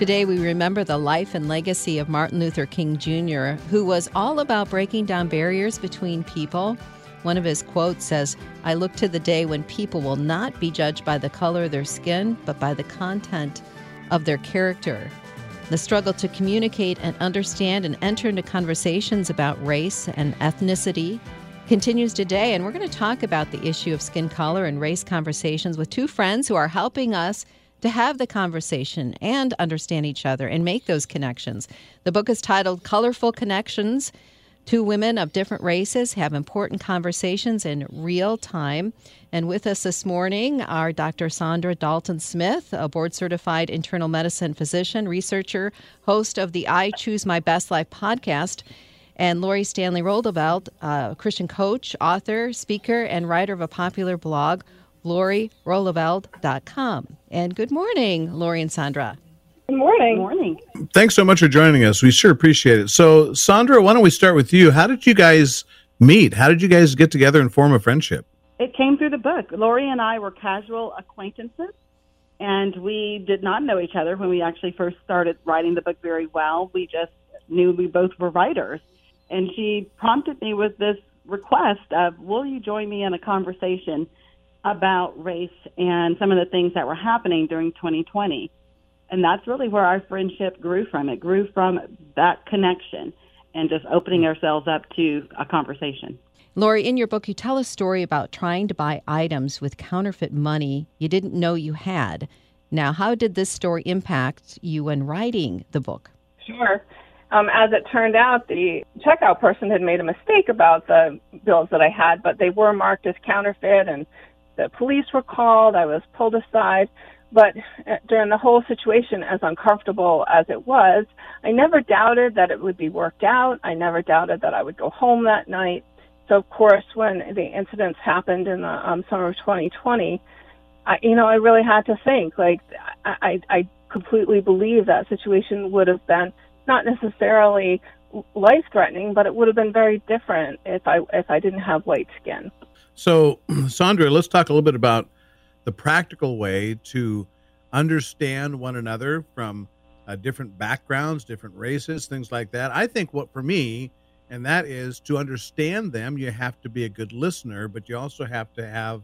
Today, we remember the life and legacy of Martin Luther King Jr., who was all about breaking down barriers between people. One of his quotes says, I look to the day when people will not be judged by the color of their skin, but by the content of their character. The struggle to communicate and understand and enter into conversations about race and ethnicity continues today. And we're going to talk about the issue of skin color and race conversations with two friends who are helping us to have the conversation and understand each other and make those connections. The book is titled Colorful Connections. Two women of different races have important conversations in real time. And with us this morning are Dr. Sandra Dalton Smith, a board certified internal medicine physician, researcher, host of the I Choose My Best Life podcast, and Lori Stanley Roeleveld, a Christian coach, author, speaker, and writer of a popular blog LoriRoeleveld.com. And good morning, Lori and Sandra. Good morning. Good morning. Thanks so much for joining us. We sure appreciate it. So, Sandra, why don't we start with you? How did you guys meet? How did you guys get together and form a friendship? It came through the book. Lori and I were casual acquaintances, and we did not know each other when we actually first started writing the book very well. We just knew we both were writers. And she prompted me with this request of, Will you join me in a conversation? About race and some of the things that were happening during 2020. And that's really where our friendship grew from. It grew from that connection and just opening ourselves up to a conversation. Lori, in your book, you tell a story about trying to buy items with counterfeit money you didn't know you had. Now, how did this story impact you when writing the book? Sure. Um, as it turned out, the checkout person had made a mistake about the bills that I had, but they were marked as counterfeit, and the police were called. I was pulled aside. But uh, during the whole situation, as uncomfortable as it was, I never doubted that it would be worked out. I never doubted that I would go home that night. So, of course, when the incidents happened in the um, summer of 2020, I, you know, I really had to think. Like, I, I completely believe that situation would have been not necessarily life threatening, but it would have been very different if I if I didn't have white skin. So, Sandra, let's talk a little bit about the practical way to understand one another from uh, different backgrounds, different races, things like that. I think what for me, and that is to understand them, you have to be a good listener, but you also have to have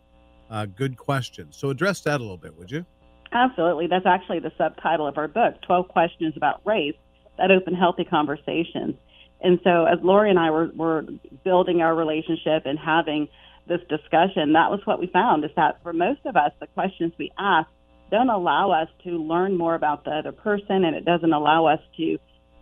uh, good questions. So, address that a little bit, would you? Absolutely. That's actually the subtitle of our book 12 Questions About Race That Open Healthy Conversations. And so, as Lori and I were, were building our relationship and having this discussion, that was what we found is that for most of us, the questions we ask don't allow us to learn more about the other person and it doesn't allow us to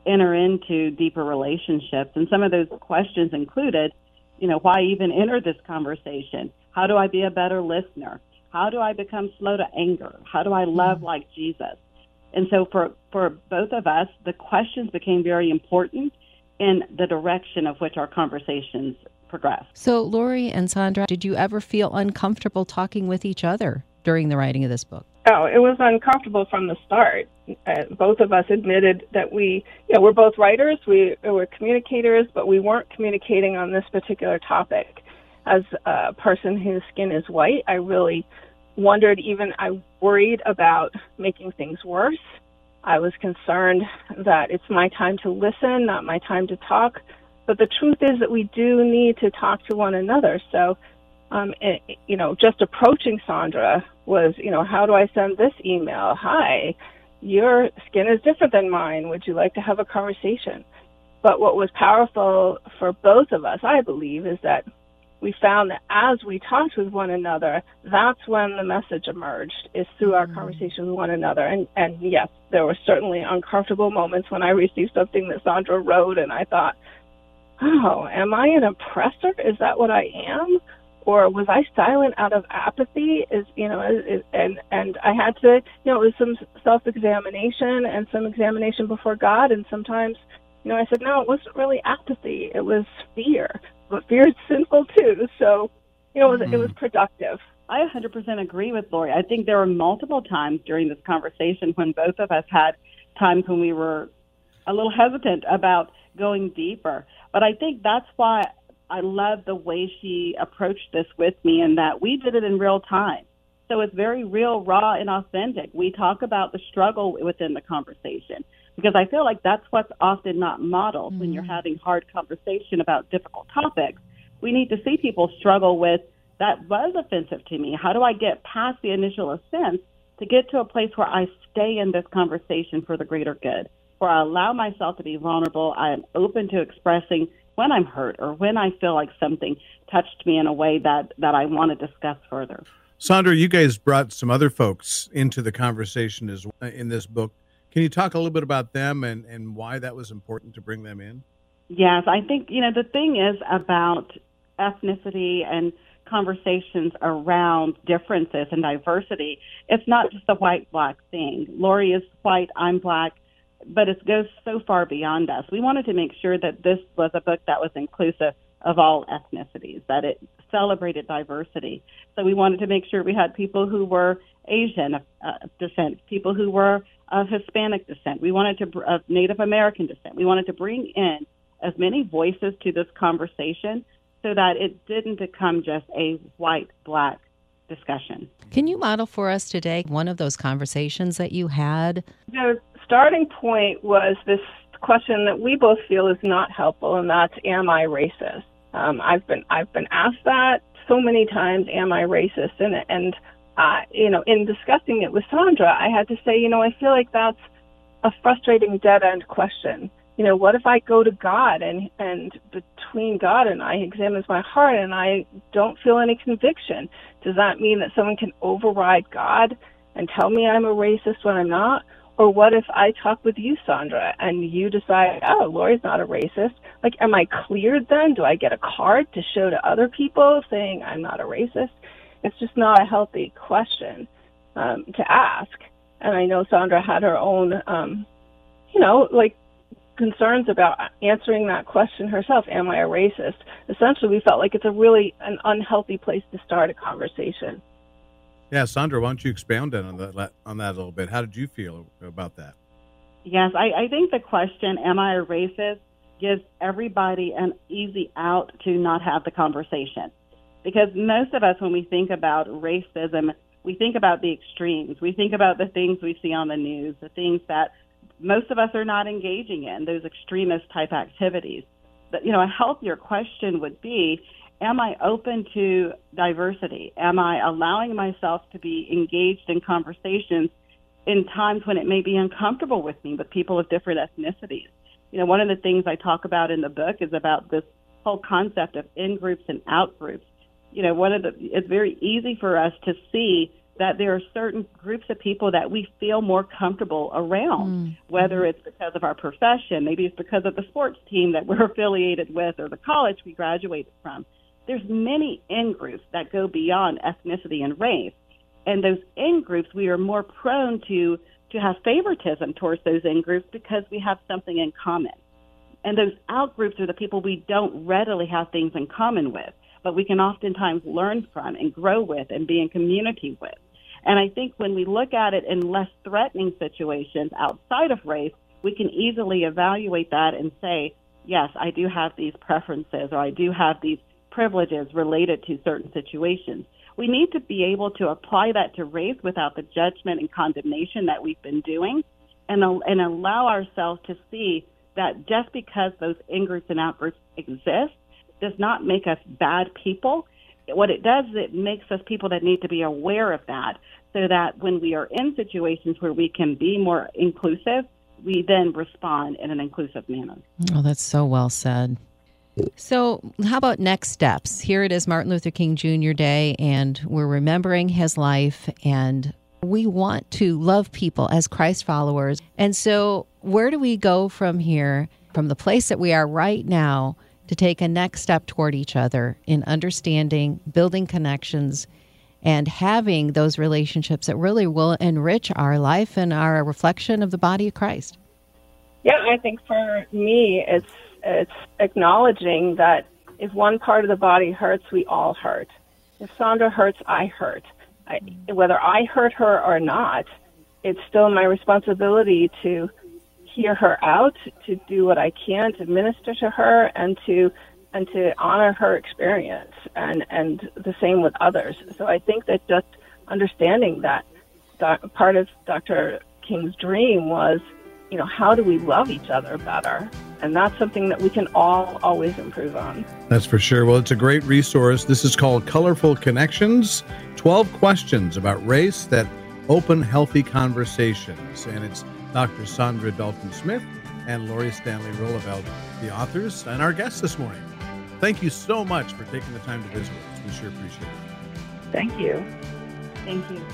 enter into deeper relationships. And some of those questions included, you know, why even enter this conversation? How do I be a better listener? How do I become slow to anger? How do I love mm-hmm. like Jesus? And so for, for both of us, the questions became very important in the direction of which our conversations progress. So, Lori and Sandra, did you ever feel uncomfortable talking with each other during the writing of this book? Oh, it was uncomfortable from the start. Uh, both of us admitted that we, you know, we're both writers, we were communicators, but we weren't communicating on this particular topic. As a person whose skin is white, I really wondered, even I worried about making things worse. I was concerned that it's my time to listen, not my time to talk. But the truth is that we do need to talk to one another. So, um, it, you know, just approaching Sandra was, you know, how do I send this email? Hi, your skin is different than mine. Would you like to have a conversation? But what was powerful for both of us, I believe, is that we found that as we talked with one another, that's when the message emerged, is through our mm-hmm. conversation with one another. And, and yes, there were certainly uncomfortable moments when I received something that Sandra wrote and I thought, oh, am I an oppressor? Is that what I am? Or was I silent out of apathy? Is you know, is, and and I had to, you know, it was some self-examination and some examination before God. And sometimes, you know, I said, no, it wasn't really apathy. It was fear. But fear is sinful too. So, you know, it was, mm-hmm. it was productive. I 100% agree with Lori. I think there were multiple times during this conversation when both of us had times when we were a little hesitant about going deeper. But I think that's why I love the way she approached this with me and that we did it in real time. So it's very real, raw, and authentic. We talk about the struggle within the conversation because I feel like that's what's often not modeled mm-hmm. when you're mm-hmm. having hard conversation about difficult topics. We need to see people struggle with that was offensive to me. How do I get past the initial offense to get to a place where I stay in this conversation for the greater good, where I allow myself to be vulnerable. I am open to expressing when I'm hurt or when I feel like something touched me in a way that, that I want to discuss further. Sandra, you guys brought some other folks into the conversation as in this book. Can you talk a little bit about them and, and why that was important to bring them in? Yes, I think, you know, the thing is about ethnicity and conversations around differences and diversity, it's not just a white black thing. Lori is white, I'm black, but it goes so far beyond us. We wanted to make sure that this was a book that was inclusive of all ethnicities, that it celebrated diversity. So we wanted to make sure we had people who were Asian uh, descent, people who were of Hispanic descent. We wanted to of Native American descent. We wanted to bring in as many voices to this conversation so that it didn't become just a white black discussion. Can you model for us today one of those conversations that you had? The starting point was this question that we both feel is not helpful, and that's Am I racist? Um, I've been I've been asked that so many times. Am I racist? And and uh, you know, in discussing it with Sandra, I had to say, you know, I feel like that's a frustrating dead end question you know, what if I go to God and and between God and I examines my heart and I don't feel any conviction? Does that mean that someone can override God and tell me I'm a racist when I'm not? Or what if I talk with you, Sandra, and you decide, oh, Lori's not a racist? Like, am I cleared then? Do I get a card to show to other people saying I'm not a racist? It's just not a healthy question um, to ask. And I know Sandra had her own, um, you know, like concerns about answering that question herself am i a racist essentially we felt like it's a really an unhealthy place to start a conversation yeah sandra why don't you expound on that on that a little bit? How did you feel about that? Yes i, I think the question am i a racist gives everybody an easy out to not have the conversation. Because most of us when we think about racism we think about the extremes. We think about the things we see on the news the things that most of us are not engaging in those extremist type activities. But, you know, a healthier question would be, am I open to diversity? Am I allowing myself to be engaged in conversations in times when it may be uncomfortable with me with people of different ethnicities? You know, one of the things I talk about in the book is about this whole concept of in groups and out groups. You know, one of the, it's very easy for us to see that there are certain groups of people that we feel more comfortable around, mm. whether it's because of our profession, maybe it's because of the sports team that we're affiliated with or the college we graduated from. There's many in groups that go beyond ethnicity and race. And those in groups, we are more prone to, to have favoritism towards those in groups because we have something in common. And those out groups are the people we don't readily have things in common with but we can oftentimes learn from and grow with and be in community with. And I think when we look at it in less threatening situations outside of race, we can easily evaluate that and say, yes, I do have these preferences or I do have these privileges related to certain situations. We need to be able to apply that to race without the judgment and condemnation that we've been doing and, and allow ourselves to see that just because those in groups and out groups exist does not make us bad people what it does is it makes us people that need to be aware of that so that when we are in situations where we can be more inclusive, we then respond in an inclusive manner. Oh, that's so well said. So, how about next steps? Here it is Martin Luther King Jr. Day, and we're remembering his life, and we want to love people as Christ followers. And so, where do we go from here, from the place that we are right now, to take a next step toward each other in understanding, building connections, and having those relationships that really will enrich our life and our reflection of the body of Christ. Yeah, I think for me, it's it's acknowledging that if one part of the body hurts, we all hurt. If Sandra hurts, I hurt. I, whether I hurt her or not, it's still my responsibility to hear her out, to do what I can to minister to her, and to and to honor her experience, and and the same with others. So I think that just understanding that doc, part of Dr. King's dream was, you know, how do we love each other better? And that's something that we can all always improve on. That's for sure. Well, it's a great resource. This is called Colorful Connections 12 Questions About Race That Open Healthy Conversations. And it's Dr. Sandra Dalton Smith and Lori Stanley Roeleveld, the authors, and our guests this morning. Thank you so much for taking the time to visit us. We sure appreciate it. Thank you. Thank you.